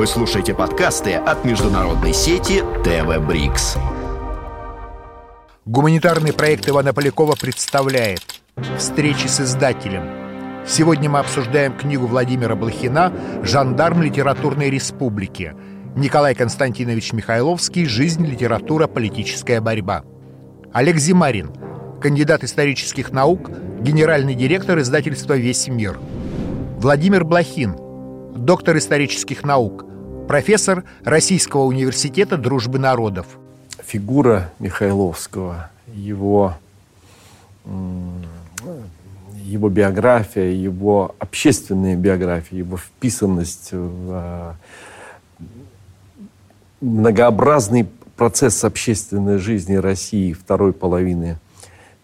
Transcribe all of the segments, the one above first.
Вы слушаете подкасты от международной сети ТВ Брикс. Гуманитарный проект Ивана Полякова представляет «Встречи с издателем». Сегодня мы обсуждаем книгу Владимира Блохина «Жандарм литературной республики». Николай Константинович Михайловский «Жизнь, литература, политическая борьба». Олег Зимарин, кандидат исторических наук, генеральный директор издательства «Весь мир». Владимир Блохин, доктор исторических наук, профессор Российского университета дружбы народов. Фигура Михайловского, его, его биография, его общественная биография, его вписанность в а, многообразный процесс общественной жизни России второй половины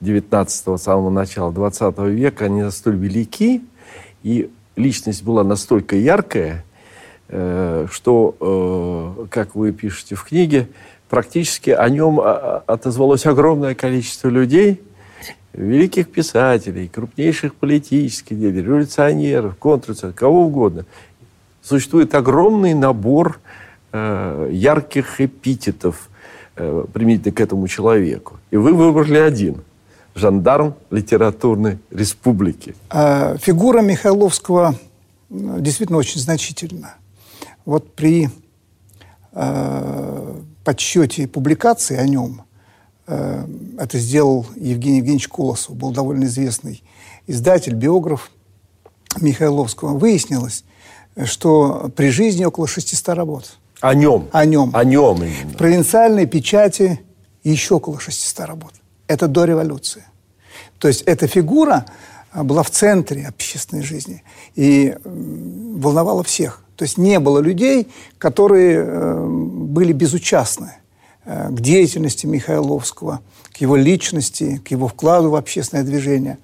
19-го, самого начала 20 века, они настолько велики, и личность была настолько яркая, э, что, э, как вы пишете в книге, практически о нем а, а, отозвалось огромное количество людей, великих писателей, крупнейших политических деятелей, революционеров, контрреволюционеров, кого угодно. Существует огромный набор э, ярких эпитетов применительно к этому человеку. И вы выбрали один – жандарм литературной республики. А, фигура Михайловского действительно очень значительна. Вот при э, подсчете публикаций о нем, э, это сделал Евгений Евгеньевич Колосов, был довольно известный издатель, биограф Михайловского, выяснилось, что при жизни около 600 работ. О нем? О нем. О нем именно. В провинциальной печати еще около 600 работ. Это до революции. То есть эта фигура а, была в центре общественной жизни и волновала всех. То есть не было людей, которые э, были безучастны э, к деятельности Михайловского, к его личности, к его вкладу в общественное движение.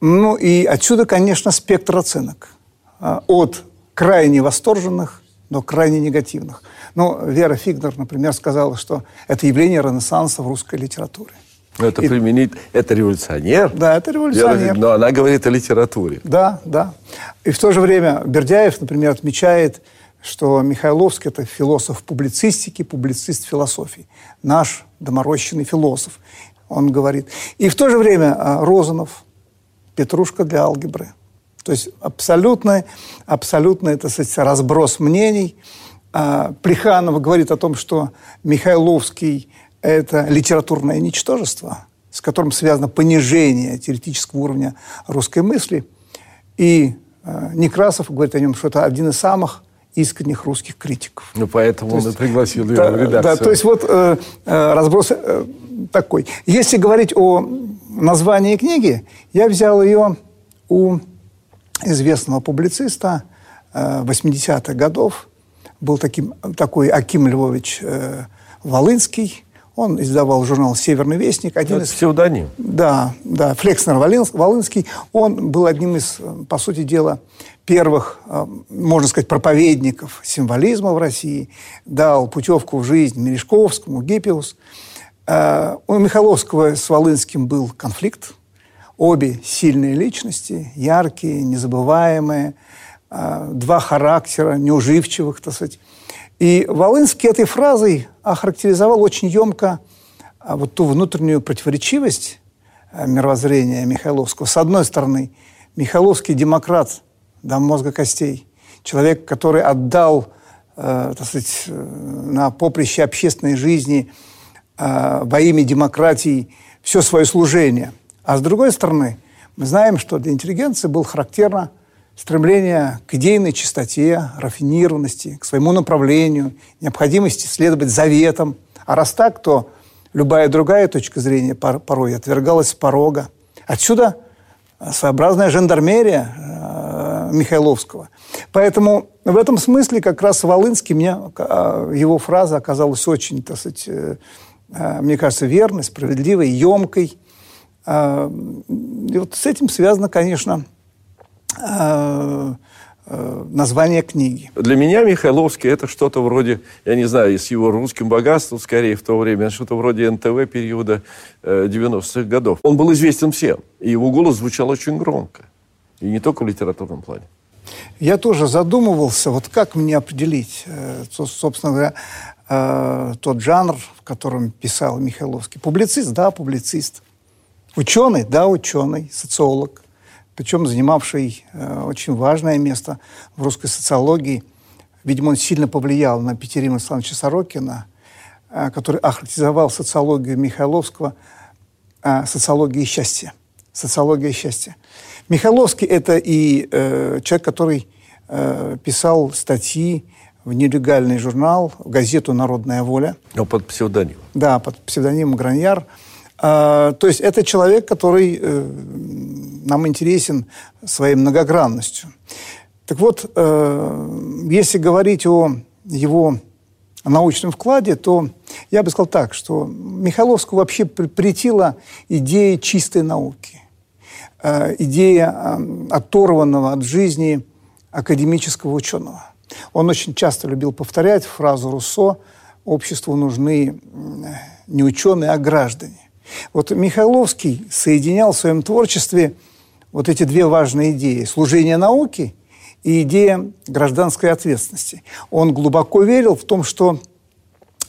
Ну и отсюда, конечно, спектр оценок. А, от крайне восторженных до крайне негативных. Ну, Вера Фигнер, например, сказала, что это явление Ренессанса в русской литературе. Но это и... применить, это революционер. Да, это революционер. Но она говорит о литературе. Да, да. И в то же время Бердяев, например, отмечает, что Михайловский – это философ публицистики, публицист философии. Наш доморощенный философ, он говорит. И в то же время а, Розанов – петрушка для алгебры. То есть абсолютный, абсолютный это, сказать, разброс мнений. А, Плеханов говорит о том, что Михайловский – это литературное ничтожество, с которым связано понижение теоретического уровня русской мысли. И э, Некрасов говорит о нем, что это один из самых искренних русских критиков. Ну, поэтому то он есть, и пригласил его да, в редакцию. Да, то есть вот э, э, разброс э, такой. Если говорить о названии книги, я взял ее у известного публициста э, 80-х годов. Был таким, такой Аким Львович э, Волынский, он издавал журнал «Северный вестник». Один Это из... псевдоним. Да, да. Флекснер Волынский. Он был одним из, по сути дела, первых, э, можно сказать, проповедников символизма в России. Дал путевку в жизнь Мережковскому, Гиппиус. Э, у Михайловского с Волынским был конфликт. Обе сильные личности, яркие, незабываемые, э, два характера, неуживчивых, так сказать. И Волынский этой фразой охарактеризовал очень емко а, вот ту внутреннюю противоречивость а, мировоззрения Михайловского. С одной стороны, Михайловский демократ до мозга костей, человек, который отдал э, так сказать, э, на поприще общественной жизни э, во имя демократии все свое служение. А с другой стороны, мы знаем, что для интеллигенции был характерно стремление к идейной чистоте, рафинированности, к своему направлению, необходимости следовать заветам. А раз так, то любая другая точка зрения порой отвергалась с порога. Отсюда своеобразная жандармерия э, Михайловского. Поэтому в этом смысле как раз Волынский, мне э, его фраза оказалась очень, так сказать, э, мне кажется, верной, справедливой, емкой. И вот с этим связано, конечно, Э, э, название книги. Для меня Михайловский это что-то вроде, я не знаю, с его русским богатством, скорее в то время, что-то вроде НТВ периода 90-х э, годов. Он был известен всем, и его голос звучал очень громко. И не только в литературном плане. Я тоже задумывался, вот как мне определить, э, собственно говоря, э, тот жанр, в котором писал Михайловский. Публицист, да, публицист. Ученый, да, ученый, социолог. Причем занимавший э, очень важное место в русской социологии. Видимо, он сильно повлиял на Петерима Александровича Сорокина, который охарактеризовал социологию Михайловского социологией счастья. Социология счастья. Михайловский – это и э, человек, который э, писал статьи в нелегальный журнал, в газету «Народная воля». Но под псевдонимом. Да, под псевдонимом Граньяр. Э, то есть это человек, который э, нам интересен своей многогранностью. Так вот, э, если говорить о его научном вкладе, то я бы сказал так, что Михайловскому вообще претила идея чистой науки. Э, идея оторванного от жизни академического ученого. Он очень часто любил повторять фразу Руссо «Обществу нужны не ученые, а граждане». Вот Михайловский соединял в своем творчестве вот эти две важные идеи – служение науке и идея гражданской ответственности. Он глубоко верил в том, что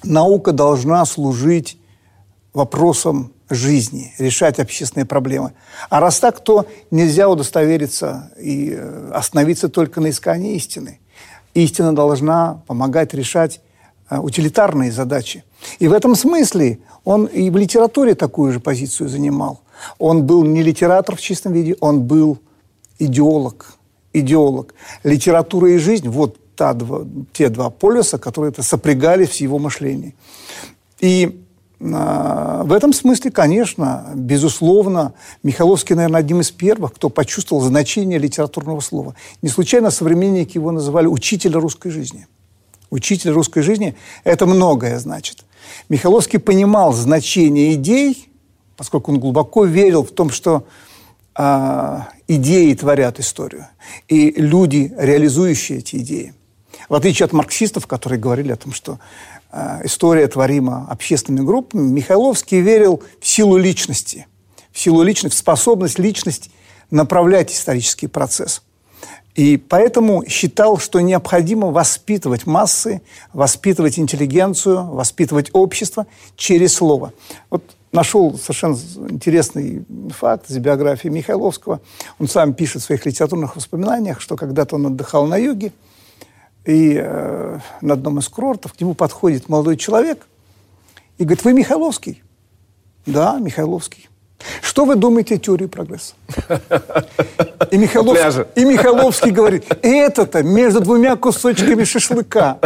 наука должна служить вопросам жизни, решать общественные проблемы. А раз так, то нельзя удостовериться и э, остановиться только на искании истины. Истина должна помогать решать э, утилитарные задачи. И в этом смысле он и в литературе такую же позицию занимал. Он был не литератор в чистом виде, он был идеолог. Идеолог. Литература и жизнь – вот та два, те два полюса, которые это сопрягались в его мышлении. И в этом смысле, конечно, безусловно, Михайловский, наверное, одним из первых, кто почувствовал значение литературного слова. Не случайно современники его называли «учитель русской жизни». Учитель русской жизни – это многое значит. Михайловский понимал значение идей, поскольку он глубоко верил в том, что э, идеи творят историю, и люди, реализующие эти идеи. В отличие от марксистов, которые говорили о том, что Э, история творима общественными группами, Михайловский верил в силу личности, в силу личности, в способность личность направлять исторический процесс. И поэтому считал, что необходимо воспитывать массы, воспитывать интеллигенцию, воспитывать общество через слово. Вот нашел совершенно интересный факт из биографии Михайловского. Он сам пишет в своих литературных воспоминаниях, что когда-то он отдыхал на юге, и э, на одном из курортов к нему подходит молодой человек и говорит, вы Михайловский? Да, Михайловский. Что вы думаете о теории прогресса? И Михайловский, и Михайловский говорит, это-то между двумя кусочками шашлыка.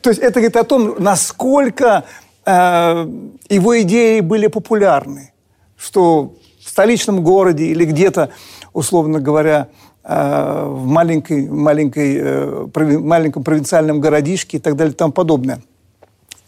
То есть это говорит о том, насколько э, его идеи были популярны. Что в столичном городе или где-то, условно говоря, Э, в маленькой, маленькой, э, маленьком провинциальном городишке и так далее и тому подобное.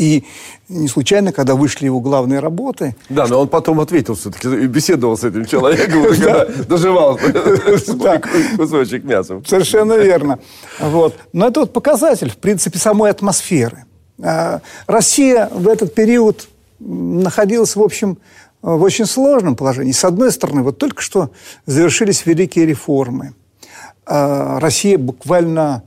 И не случайно, когда вышли его главные работы... Да, но он потом ответил все-таки, беседовал с этим человеком, когда доживал кусочек мяса. Совершенно верно. Вот. Но это вот показатель, в принципе, самой атмосферы. Э, Россия в этот период находилась, в общем, в очень сложном положении. С одной стороны, вот только что завершились великие реформы – а, Россия буквально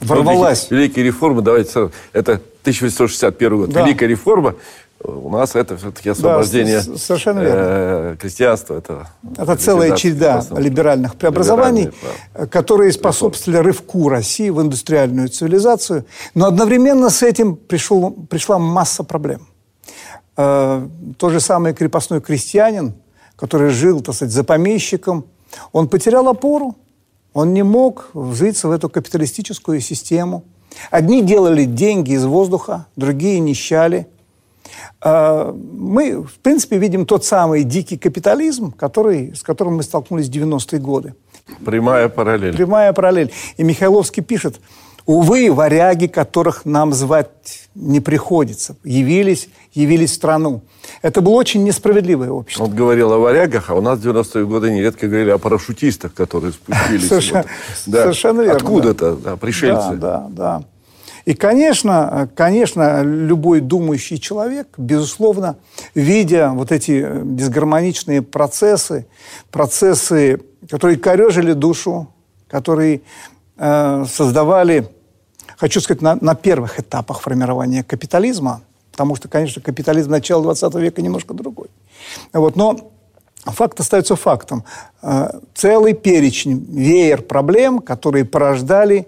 ворвалась. Великие, великие реформы, давайте сразу, это 1861 год. Да. Великая реформа у нас это все-таки освобождение да, совершенно верно. Э, крестьянства. Это, это целая череда либеральных преобразований, да. которые способствовали рывку России в индустриальную цивилизацию. Но одновременно с этим пришел, пришла масса проблем. Э, тот же самый крепостной крестьянин, который жил, так сказать, за помещиком, он потерял опору, он не мог вжиться в эту капиталистическую систему. Одни делали деньги из воздуха, другие нищали. А, мы, в принципе, видим тот самый дикий капитализм, который, с которым мы столкнулись в 90-е годы. Прямая параллель. Прямая параллель. И Михайловский пишет, Увы, варяги, которых нам звать не приходится, явились, явились в страну. Это было очень несправедливое общество. Он говорил о варягах, а у нас в 90-е годы нередко говорили о парашютистах, которые спустились. Совершенно, да. совершенно верно. Откуда-то, да, пришельцы. Да, да, да. И, конечно, конечно, любой думающий человек, безусловно, видя вот эти дисгармоничные процессы, процессы, которые корежили душу, которые создавали, хочу сказать, на, на первых этапах формирования капитализма, потому что, конечно, капитализм начала 20 века немножко другой. Вот, но факт остается фактом. Э, целый перечень, веер проблем, которые порождали,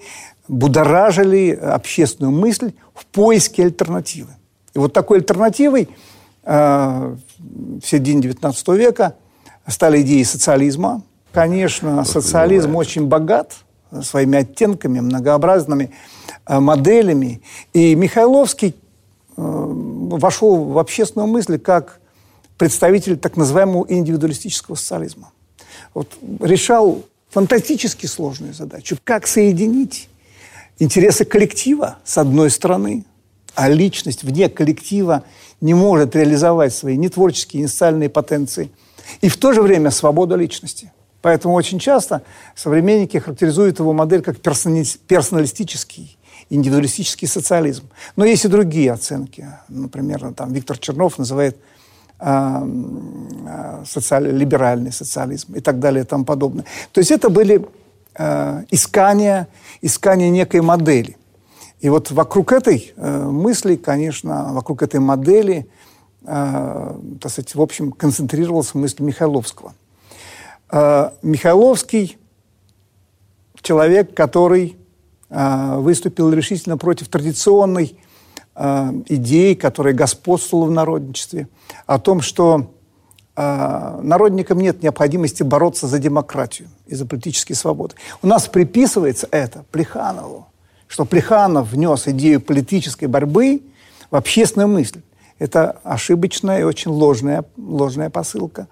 будоражили общественную мысль в поиске альтернативы. И вот такой альтернативой э, в середине XIX века стали идеи социализма. Конечно, социализм очень богат своими оттенками, многообразными э, моделями. И Михайловский вошел в общественную мысль как представитель так называемого индивидуалистического социализма. Вот, решал фантастически сложную задачу. Как соединить интересы коллектива с одной стороны, а личность вне коллектива не может реализовать свои ни творческие, ни социальные потенции, и в то же время свободу личности. Поэтому очень часто современники характеризуют его модель как персоналистический, индивидуалистический социализм. Но есть и другие оценки. Например, там Виктор Чернов называет э, социаль, либеральный социализм и так далее и тому подобное. То есть это были э, искания, искания некой модели. И вот вокруг этой э, мысли, конечно, вокруг этой модели, э, так сказать, в общем, концентрировался мысль Михайловского. Э, Михайловский человек, который э, выступил решительно против традиционной э, идеи, которая господствовала в народничестве, о том, что народникам нет необходимости бороться за демократию и за политические свободы. У нас приписывается это Плеханову, что Плеханов внес идею политической борьбы в общественную мысль. Это ошибочная и очень ложная, ложная посылка.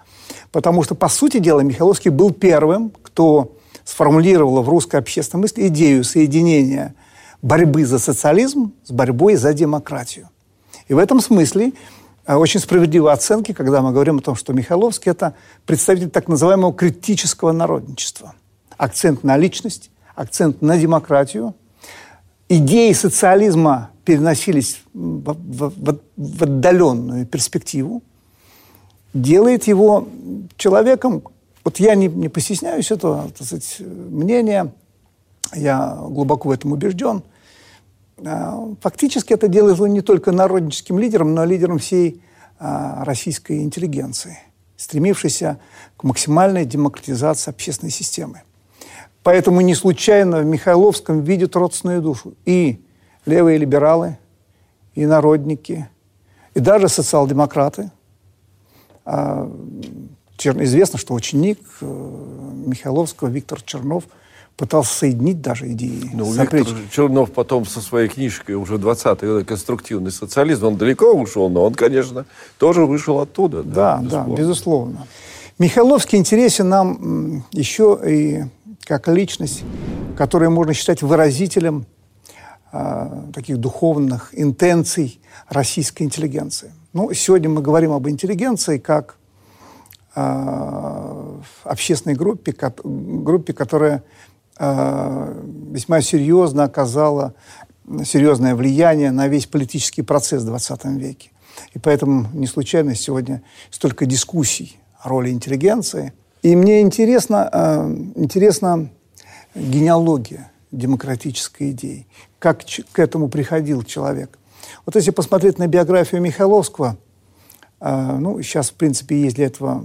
Потому что, по сути дела, Михайловский был первым, кто сформулировал в русской общественной мысли идею соединения борьбы за социализм с борьбой за демократию. И в этом смысле э, очень справедливы оценки, когда мы говорим о том, что Михайловский – это представитель так называемого критического народничества. Акцент на личность, акцент на демократию. Идеи социализма переносились в, в, в, отдаленную перспективу, делает его человеком, вот я не, не постесняюсь этого так сказать, мнения, я глубоко в этом убежден, а, фактически это делает его не только народническим лидером, но и лидером всей а, российской интеллигенции, стремившейся к максимальной демократизации общественной системы. Поэтому не случайно в Михайловском видят родственную душу и левые либералы, и народники, и даже социал-демократы. А, известно, что ученик э, Михайловского Виктор Чернов – пытался соединить даже идеи. Ну, Виктор Чернов потом со своей книжкой уже 20-й «Конструктивный социализм», он далеко ушел, но он, конечно, тоже вышел оттуда. Да, да, безусловно. да, безусловно. Михайловский интересен нам еще и как личность, которую можно считать выразителем таких духовных интенций российской интеллигенции. Ну, сегодня мы говорим об интеллигенции как э, общественной группе, группе, которая Э, весьма серьезно оказала серьезное влияние на весь политический процесс в 20 веке. И поэтому не случайно сегодня столько дискуссий о роли интеллигенции. И мне интересно, э, интересна генеалогия демократической идеи. Как к этому приходил человек. Вот если посмотреть на биографию Михайловского, э, ну, сейчас, в принципе, есть для этого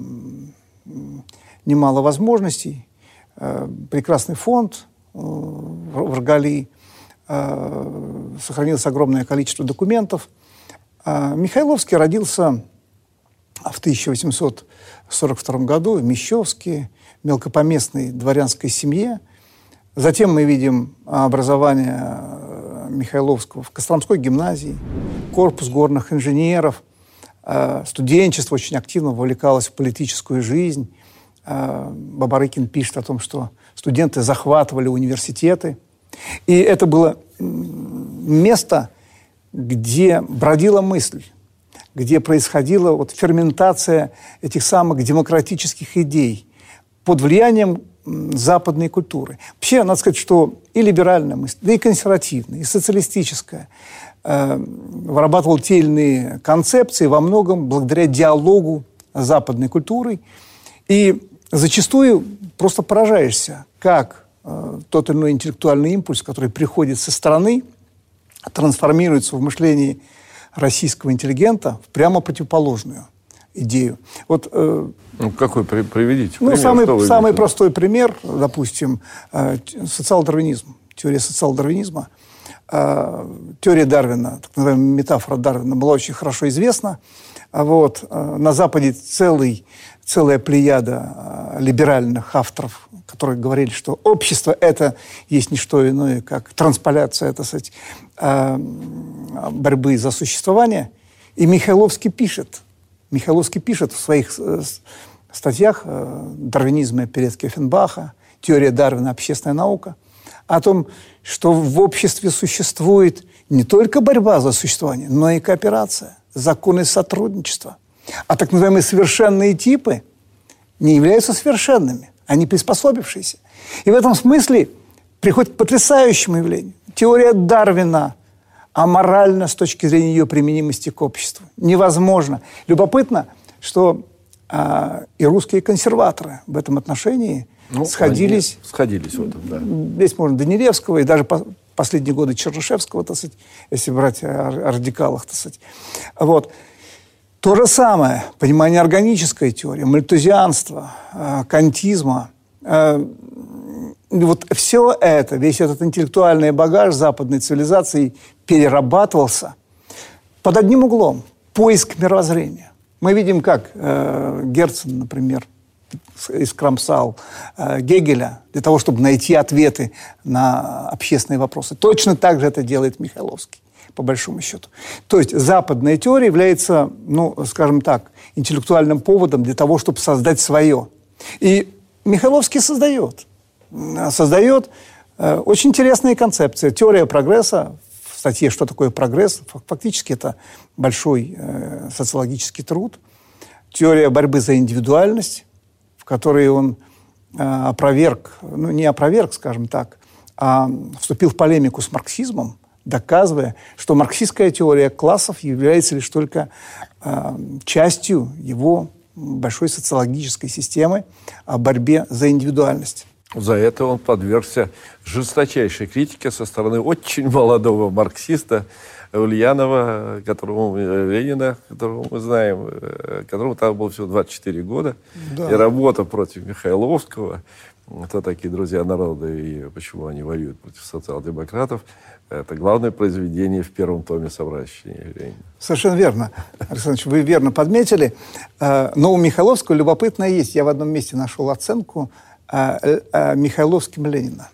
немало возможностей. Э, прекрасный фонд э, в Ргали, э, сохранилось огромное количество документов. Михайловский родился в 1842 году в Мещовске, мелкопоместной дворянской семье. Затем мы видим образование Михайловского в Костромской гимназии, корпус горных инженеров. Студенчество очень активно вовлекалось в политическую жизнь. Э, Бабарыкин пишет о том, что студенты захватывали университеты. И это было место, где бродила мысль, где происходила вот ферментация этих самых демократических идей под влиянием западной культуры. Вообще, надо сказать, что и либеральная мысль, да и консервативная, и социалистическая э, вырабатывал те или иные концепции во многом благодаря диалогу с западной культурой. И зачастую просто поражаешься, как э, тот или иной интеллектуальный импульс, который приходит со стороны, трансформируется в мышлении российского интеллигента в прямо противоположную идею. Вот, э, ну, какой при, приведите? Ну, пример, самый, самый простой пример, допустим, э, социал-дарвинизм, теория социал-дарвинизма. Э, теория Дарвина, так называемая метафора Дарвина, была очень хорошо известна. А вот, э, на Западе целый, целая плеяда э, либеральных авторов, которые говорили, что общество – это есть не что иное, как трансполяция, это, сказать, борьбы за существование. И Михайловский пишет, Михайловский пишет в своих статьях «Дарвинизм и предки Оффенбаха», «Теория Дарвина. Общественная наука», о том, что в обществе существует не только борьба за существование, но и кооперация, законы сотрудничества. А так называемые совершенные типы не являются совершенными, они приспособившиеся. И в этом смысле приходит к потрясающему явлению. Теория Дарвина аморальна с точки зрения ее применимости к обществу. Невозможно. Любопытно, что а, и русские консерваторы в этом отношении ну, сходились. Сходились в этом, да. Здесь можно Данилевского и даже по, последние годы Чернышевского, так сказать, если брать о, о радикалах, так сказать. Вот. То же самое, понимание органической теории, мальтузианства, э, кантизма. Э, вот все это, весь этот интеллектуальный багаж западной цивилизации перерабатывался под одним углом – поиск мировоззрения. Мы видим, как э, Герцен, например, искромсал э, Гегеля для того, чтобы найти ответы на общественные вопросы. Точно так же это делает Михайловский, по большому счету. То есть западная теория является, ну, скажем так, интеллектуальным поводом для того, чтобы создать свое. И Михайловский создает. Создает э, очень интересные концепции. Теория прогресса в статье «Что такое прогресс?» фактически это большой э, социологический труд. Теория борьбы за индивидуальность, которой он э, опроверг, ну не опроверг, скажем так, а вступил в полемику с марксизмом, доказывая, что марксистская теория классов является лишь только э, частью его большой социологической системы о борьбе за индивидуальность. За это он подвергся жесточайшей критике со стороны очень молодого марксиста Ульянова, которому Ленина, которого мы знаем, э, которому там было всего 24 года. Да. И работа против Михайловского, кто такие друзья народа и почему они воюют против социал-демократов, это главное произведение в первом томе собрания Ленина. Совершенно верно, Александр вы верно подметили. Э, но у Михайловского любопытное есть. Я в одном месте нашел оценку э, Михайловским Ленина.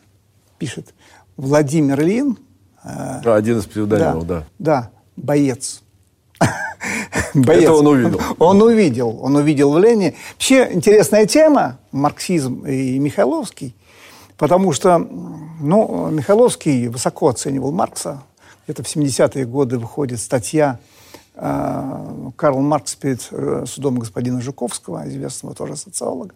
Пишет, Владимир Ильин а, один из псевдонимов, да. Да, боец. боец. Это он увидел. Он увидел, он увидел в Лене. Вообще интересная тема, марксизм и Михайловский, потому что, ну, Михайловский высоко оценивал Маркса. Где-то в 70-е годы выходит статья э, Карл Маркс перед э, судом господина Жуковского, известного тоже социолога.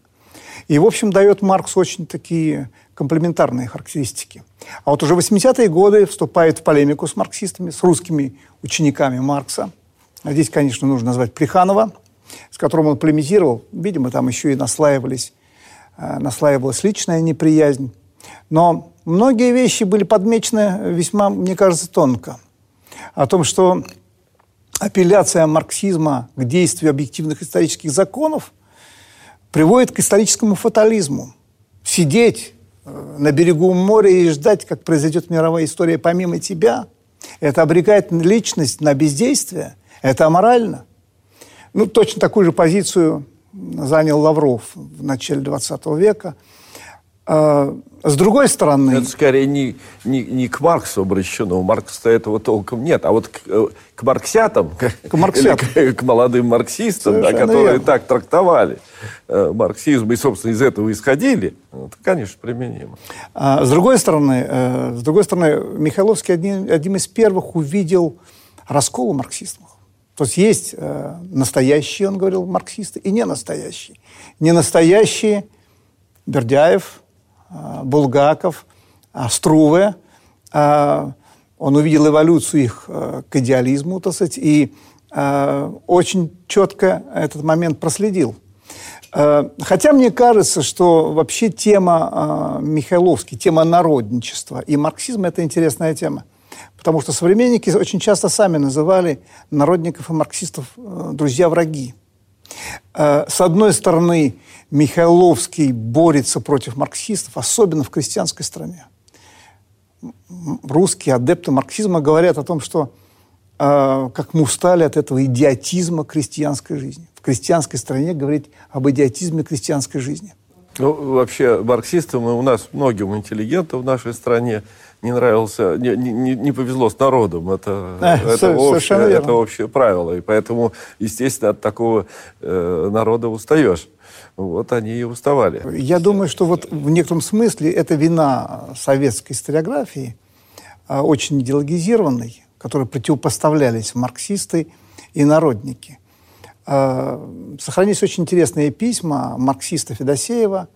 И, в общем, дает Маркс очень такие комплементарные характеристики. А вот уже 80-е годы вступает в полемику с марксистами, с русскими учениками Маркса. А здесь, конечно, нужно назвать Плеханова, с которым он полемизировал. Видимо, там еще и наслаивались, э, наслаивалась личная неприязнь. Но многие вещи были подмечены весьма, мне кажется, тонко. О том, что апелляция марксизма к действию объективных исторических законов приводит к историческому фатализму. Сидеть э, на берегу моря и ждать, как произойдет мировая история помимо тебя, это обрекает личность на бездействие, это аморально. Ну, точно такую же позицию занял Лавров в начале 20 века – а, с другой стороны... Это скорее не, не, не к Марксу обращено. У Маркса этого толком нет. А вот к, э, к марксятам, к, марксятам. Или к, к молодым марксистам, да, которые верно. так трактовали э, марксизм и, собственно, из этого исходили, это, конечно, применимо. А, с, другой стороны, э, с другой стороны, Михайловский один, одним из первых увидел раскол у марксистов. То есть есть э, настоящие, он говорил, марксисты, и не настоящие. Не настоящие Бердяев, Э, Булгаков, Струве. Э, он увидел эволюцию их к идеализму, так сказать, и очень четко этот момент проследил. Хотя мне кажется, что вообще тема Михайловский, тема народничества и марксизма – это интересная тема. Потому что современники очень часто сами называли народников и марксистов э, друзья-враги. С одной стороны, Михайловский борется против марксистов, особенно в крестьянской стране. Русские адепты марксизма говорят о том, что как мы устали от этого идиотизма крестьянской жизни крестьянской стране говорить об идиотизме крестьянской жизни. Ну, вообще, марксистам у нас многим интеллигентам в нашей стране не нравился, не, не, не повезло с народом. Это, а, это, общее, это общее правило. И поэтому, естественно, от такого э, народа устаешь. Вот они и уставали. Я думаю, что вот в некотором смысле это вина советской историографии, а, очень идеологизированной, которой противопоставлялись марксисты и народники – Э, сохранились очень интересные письма марксиста Федосеева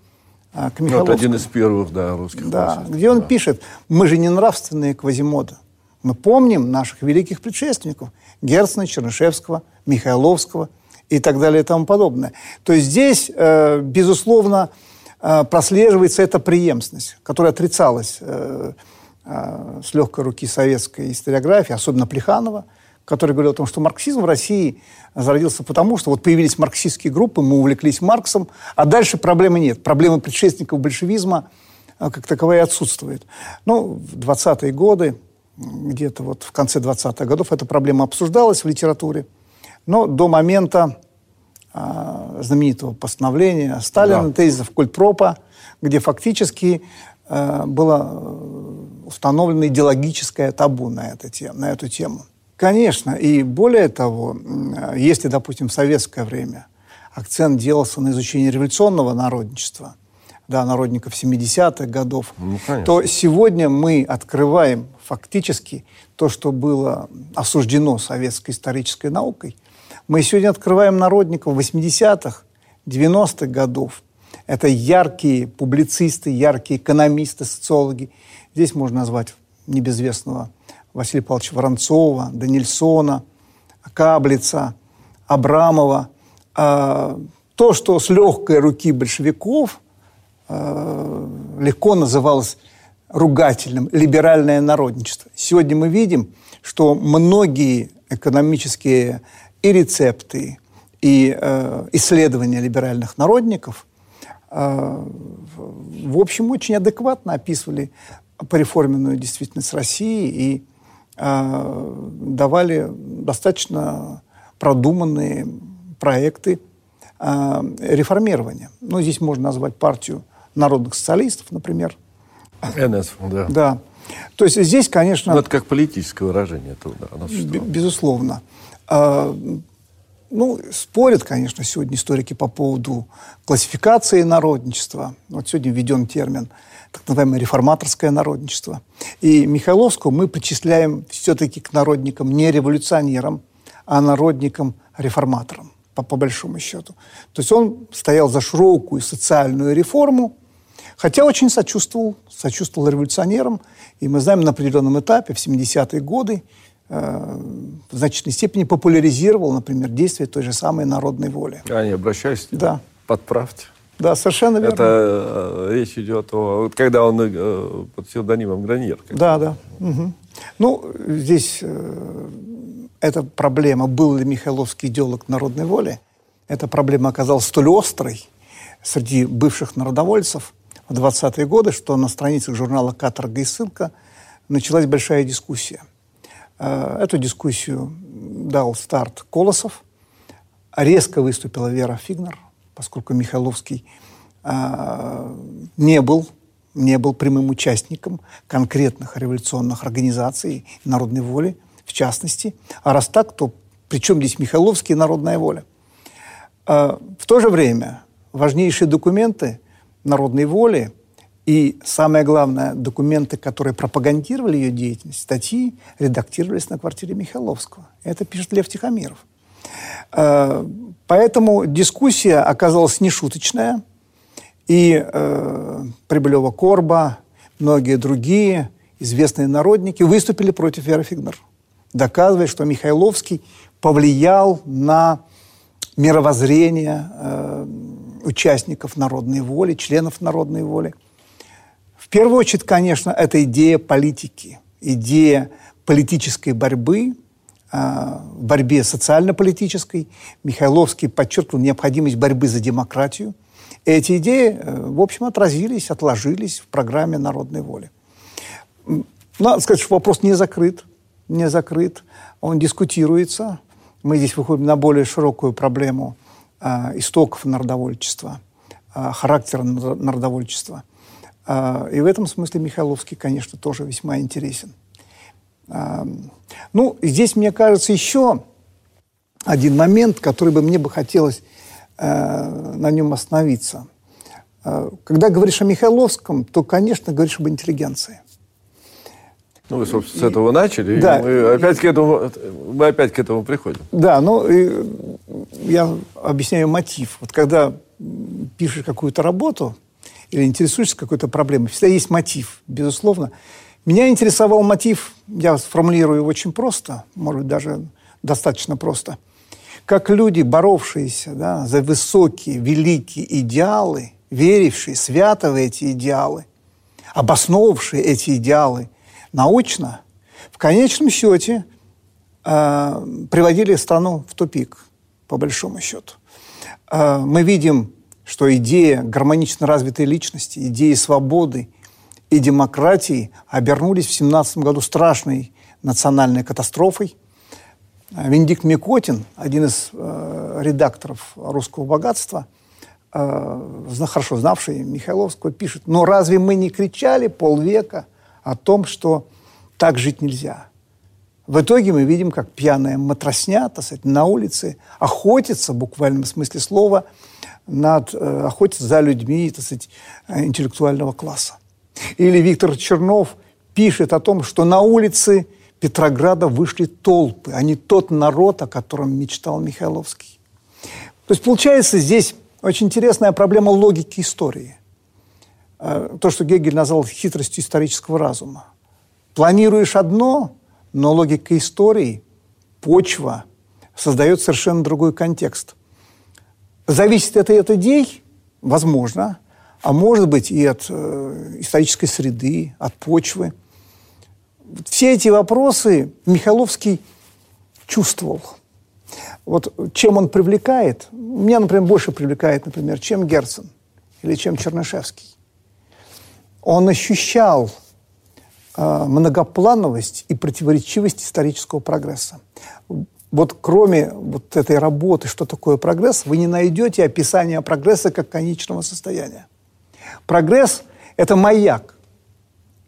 к Михайловскому. Ну, это один из первых, да, русских Да, марксистов, где он да. пишет, мы же не нравственные Квазимода. Мы помним наших великих предшественников Герцена, Чернышевского, Михайловского и так далее и тому подобное. То есть здесь, э, безусловно, прослеживается эта преемственность, которая отрицалась с легкой руки советской историографии, особенно Плеханова – который говорил о том, что марксизм в России зародился потому, что вот появились марксистские группы, мы увлеклись Марксом, а дальше проблемы нет. Проблемы предшественников большевизма а, как таковые отсутствуют. Ну, в 20-е годы, где-то вот в конце 20-х годов эта проблема обсуждалась в литературе, но до момента а, знаменитого постановления Сталина, да. тезисов Культпропа, где фактически а, было установлено идеологическое табу на, это, на эту тему. Конечно, и более того, если, допустим, в советское время акцент делался на изучении революционного народничества, да, народников 70-х годов, ну, то сегодня мы открываем фактически то, что было осуждено советской исторической наукой. Мы сегодня открываем народников 80-х, 90-х годов. Это яркие публицисты, яркие экономисты, социологи. Здесь можно назвать небезвестного Василия Павловича Воронцова, Данильсона, Каблица, Абрамова. А, то, что с легкой руки большевиков а, легко называлось ругательным, либеральное народничество. Сегодня мы видим, что многие экономические и рецепты, и э, исследования либеральных народников, э, в общем, очень адекватно описывали пореформенную действительность России и давали достаточно продуманные проекты э, реформирования. Ну, здесь можно назвать партию народных социалистов, например. НС, да. Да. То есть здесь, конечно... Ну, это как политическое выражение. Это, оно безусловно. А, ну, спорят, конечно, сегодня историки по поводу классификации народничества. Вот сегодня введен термин – так называемое реформаторское народничество. И Михайловского мы причисляем все-таки к народникам не революционерам, а народникам-реформаторам, по, по большому счету. То есть он стоял за широкую социальную реформу, хотя очень сочувствовал, сочувствовал революционерам. И мы знаем, на определенном этапе, в 70-е годы, э, в значительной степени популяризировал, например, действия той же самой народной воли. Они обращались? Да. Подправьте. Да, совершенно верно. Это э, речь идет о... когда он э, под псевдонимом Граньер. Да, да. Угу. Ну, здесь э, эта проблема, был ли Михайловский идеолог народной воли, эта проблема оказалась столь острой среди бывших народовольцев в 20-е годы, что на страницах журнала «Каторга и ссылка» началась большая дискуссия. Э, эту дискуссию дал старт Колосов. Резко выступила Вера Фигнер – поскольку Михайловский э, не был не был прямым участником конкретных революционных организаций народной воли, в частности. А раз так, то причем здесь Михайловский и народная воля? Э, в то же время важнейшие документы народной воли и, самое главное, документы, которые пропагандировали ее деятельность, статьи, редактировались на квартире Михайловского. Это пишет Лев Тихомиров. Э, поэтому дискуссия оказалась нешуточная, и э, Прибылева Корба, многие другие известные народники выступили против Веры Фигнер, доказывая, что Михайловский повлиял на мировоззрение э, участников народной воли, членов народной воли. В первую очередь, конечно, это идея политики, идея политической борьбы, в борьбе социально-политической. Михайловский подчеркнул необходимость борьбы за демократию. Эти идеи, э, в общем, отразились, отложились в программе народной воли. Надо сказать, что вопрос не закрыт, не закрыт, он дискутируется. Мы здесь выходим на более широкую проблему э, истоков народовольчества, э, характера народовольчества. И в этом смысле Михайловский, конечно, тоже весьма интересен. Э, ну, здесь, мне кажется, еще один момент, который бы мне бы хотелось э, на нем остановиться. Э, когда говоришь о Михайловском, то, конечно, говоришь об интеллигенции. Ну, вы, собственно, с этого начали, да. и мы опять, к этому, мы опять к этому приходим. Да, ну, я объясняю мотив. Вот когда пишешь какую-то работу или интересуешься какой-то проблемой, всегда есть мотив, безусловно. Меня интересовал мотив, я сформулирую очень просто, может быть, даже достаточно просто. Как люди, боровшиеся да, за высокие, великие идеалы, верившие свято в эти идеалы, обосновавшие эти идеалы научно, в конечном счете э, приводили страну в тупик, по большому счету. Э, мы видим, что идея гармонично развитой личности, идея свободы – и демократии обернулись в 17 году страшной национальной катастрофой. Венедикт Микотин, один из э, редакторов «Русского богатства», э, хорошо знавший Михайловского, пишет, но разве мы не кричали полвека о том, что так жить нельзя? В итоге мы видим, как пьяная матросня, так сказать, на улице охотится, в буквальном смысле слова, над, э, охотится за людьми, так сказать, интеллектуального класса. Или Виктор Чернов пишет о том, что на улице Петрограда вышли толпы, а не тот народ, о котором мечтал Михайловский. То есть получается здесь очень интересная проблема логики истории. Э, то, что Гегель назвал хитростью исторического разума. Планируешь одно, но логика истории, почва, создает совершенно другой контекст. Зависит это от идей? Возможно а может быть и от э, исторической среды, от почвы. Все эти вопросы Михайловский чувствовал. Вот чем он привлекает, меня, например, больше привлекает, например, чем Герцен или чем Чернышевский. Он ощущал э, многоплановость и противоречивость исторического прогресса. Вот кроме вот этой работы «Что такое прогресс?» вы не найдете описания прогресса как конечного состояния. Прогресс – это маяк,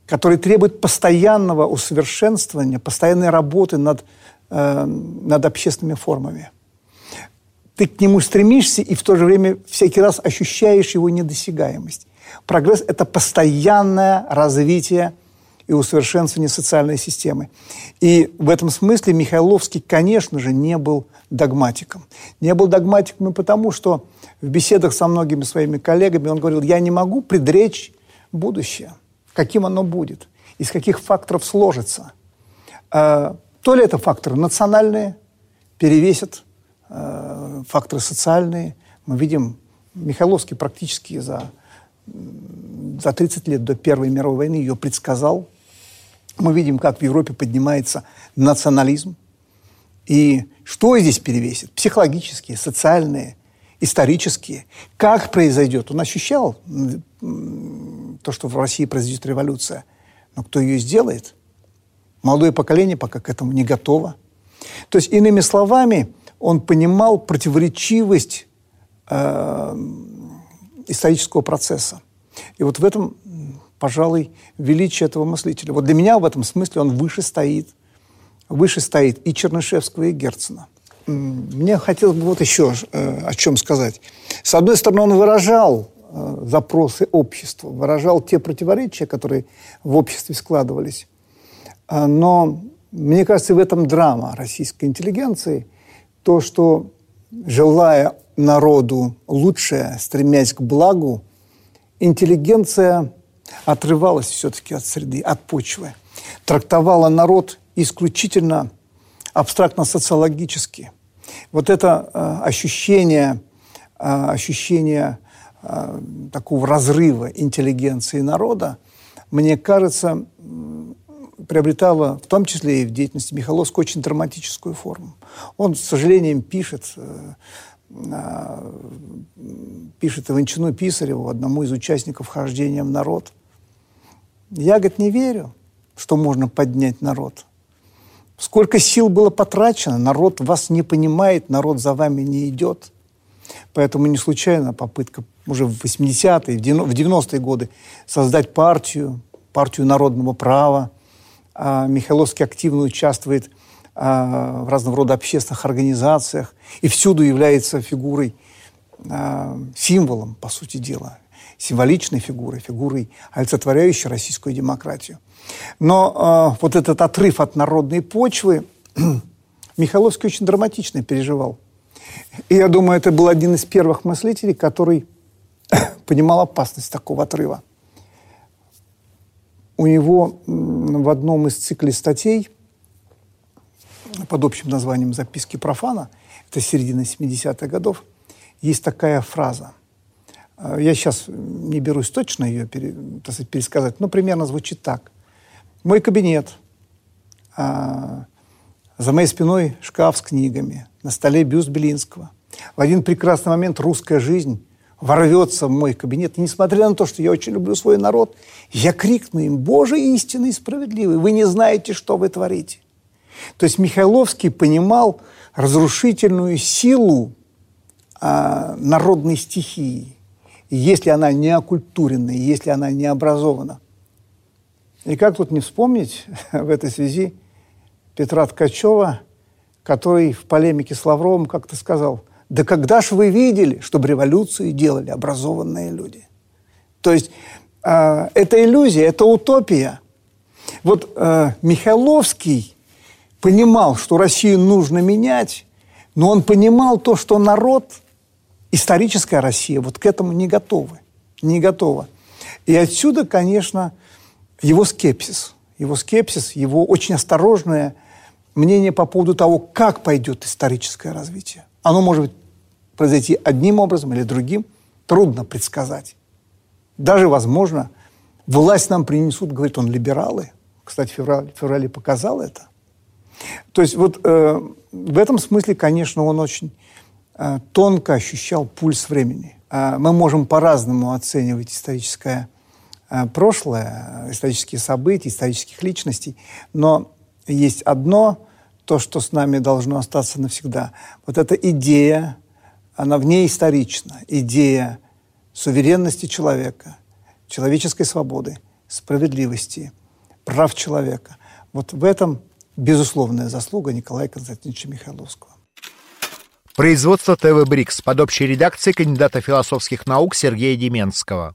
который требует постоянного усовершенствования, постоянной работы над, э, над общественными формами. Ты к нему стремишься и в то же время всякий раз ощущаешь его недосягаемость. Прогресс – это постоянное развитие и усовершенствование социальной системы. И в этом смысле Михайловский, конечно же, не был догматиком. Не был догматиком и потому, что в беседах со многими своими коллегами он говорил, я не могу предречь будущее, каким оно будет, из каких факторов сложится. А, то ли это факторы национальные, перевесят а, факторы социальные. Мы видим, Михайловский практически за, за 30 лет до Первой мировой войны ее предсказал. Мы видим, как в Европе поднимается национализм. И что здесь перевесит? Психологические, социальные, исторические. Как произойдет? Он ощущал то, что в России произойдет революция. Но кто ее сделает? Молодое поколение пока к этому не готово. То есть, иными словами, он понимал противоречивость э, исторического процесса. И вот в этом, пожалуй, величие этого мыслителя. Вот для меня в этом смысле он выше стоит, выше стоит и Чернышевского, и Герцена. Мне хотелось бы вот еще э, о чем сказать. С одной стороны, он выражал э, запросы общества, выражал те противоречия, которые в обществе складывались. Э, но мне кажется, в этом драма российской интеллигенции, то, что желая народу лучшее, стремясь к благу, интеллигенция отрывалась все-таки от среды, от почвы, трактовала народ исключительно абстрактно-социологически. Вот это э, ощущение, э, ощущение э, такого разрыва интеллигенции и народа, мне кажется, приобретала в том числе и в деятельности Михайловского очень драматическую форму. Он, с сожалением, пишет, э, пишет Иванчину Писареву, одному из участников хождения в народ. Я, говорит, не верю, что можно поднять народ. Сколько сил было потрачено, народ вас не понимает, народ за вами не идет. Поэтому не случайно попытка уже в 80-е, в 90-е годы создать партию, партию народного права. А Михайловский активно участвует а, в разного рода общественных организациях и всюду является фигурой, а, символом, по сути дела, символичной фигурой, фигурой, олицетворяющей российскую демократию. Но вот этот отрыв от народной почвы Михайловский очень драматично переживал. И я думаю, это был один из первых мыслителей, который понимал опасность такого отрыва. У него в одном из циклей статей под общим названием «Записки профана», это середина 70-х годов, есть такая фраза. А, я сейчас не берусь точно ее пересказать, но примерно звучит так. Мой кабинет, а, за моей спиной шкаф с книгами, на столе бюст Белинского. В один прекрасный момент русская жизнь ворвется в мой кабинет. И несмотря на то, что я очень люблю свой народ, я крикну им, Боже истинный и справедливый, вы не знаете, что вы творите. То есть Михайловский понимал разрушительную силу а, народной стихии. Если она не окультурена, если она не образована. И как тут не вспомнить в этой связи Петра Ткачева, который в полемике с Лавровым как-то сказал, да когда ж вы видели, чтобы революцию делали образованные люди? То есть э, это иллюзия, это утопия. Вот э, Михайловский понимал, что Россию нужно менять, но он понимал то, что народ, историческая Россия, вот к этому не готовы. Не готова. И отсюда, конечно, его скепсис. Его скепсис, его очень осторожное мнение по поводу того, как пойдет историческое развитие. Оно может быть произойти одним образом или другим, трудно предсказать. Даже, возможно, власть нам принесут, говорит он, либералы. Кстати, февраль, феврале показал это. То есть вот э, в этом смысле, конечно, он очень э, тонко ощущал пульс времени. Э, мы можем по-разному оценивать историческое э, прошлое, исторические события, исторических личностей, но есть одно, то, что с нами должно остаться навсегда. Вот эта идея, она вне исторична. Идея суверенности человека, человеческой свободы, справедливости, прав человека. Вот в этом безусловная заслуга Николая Константиновича Михайловского. Производство ТВ «Брикс» под общей редакцией кандидата философских наук Сергея Деменского.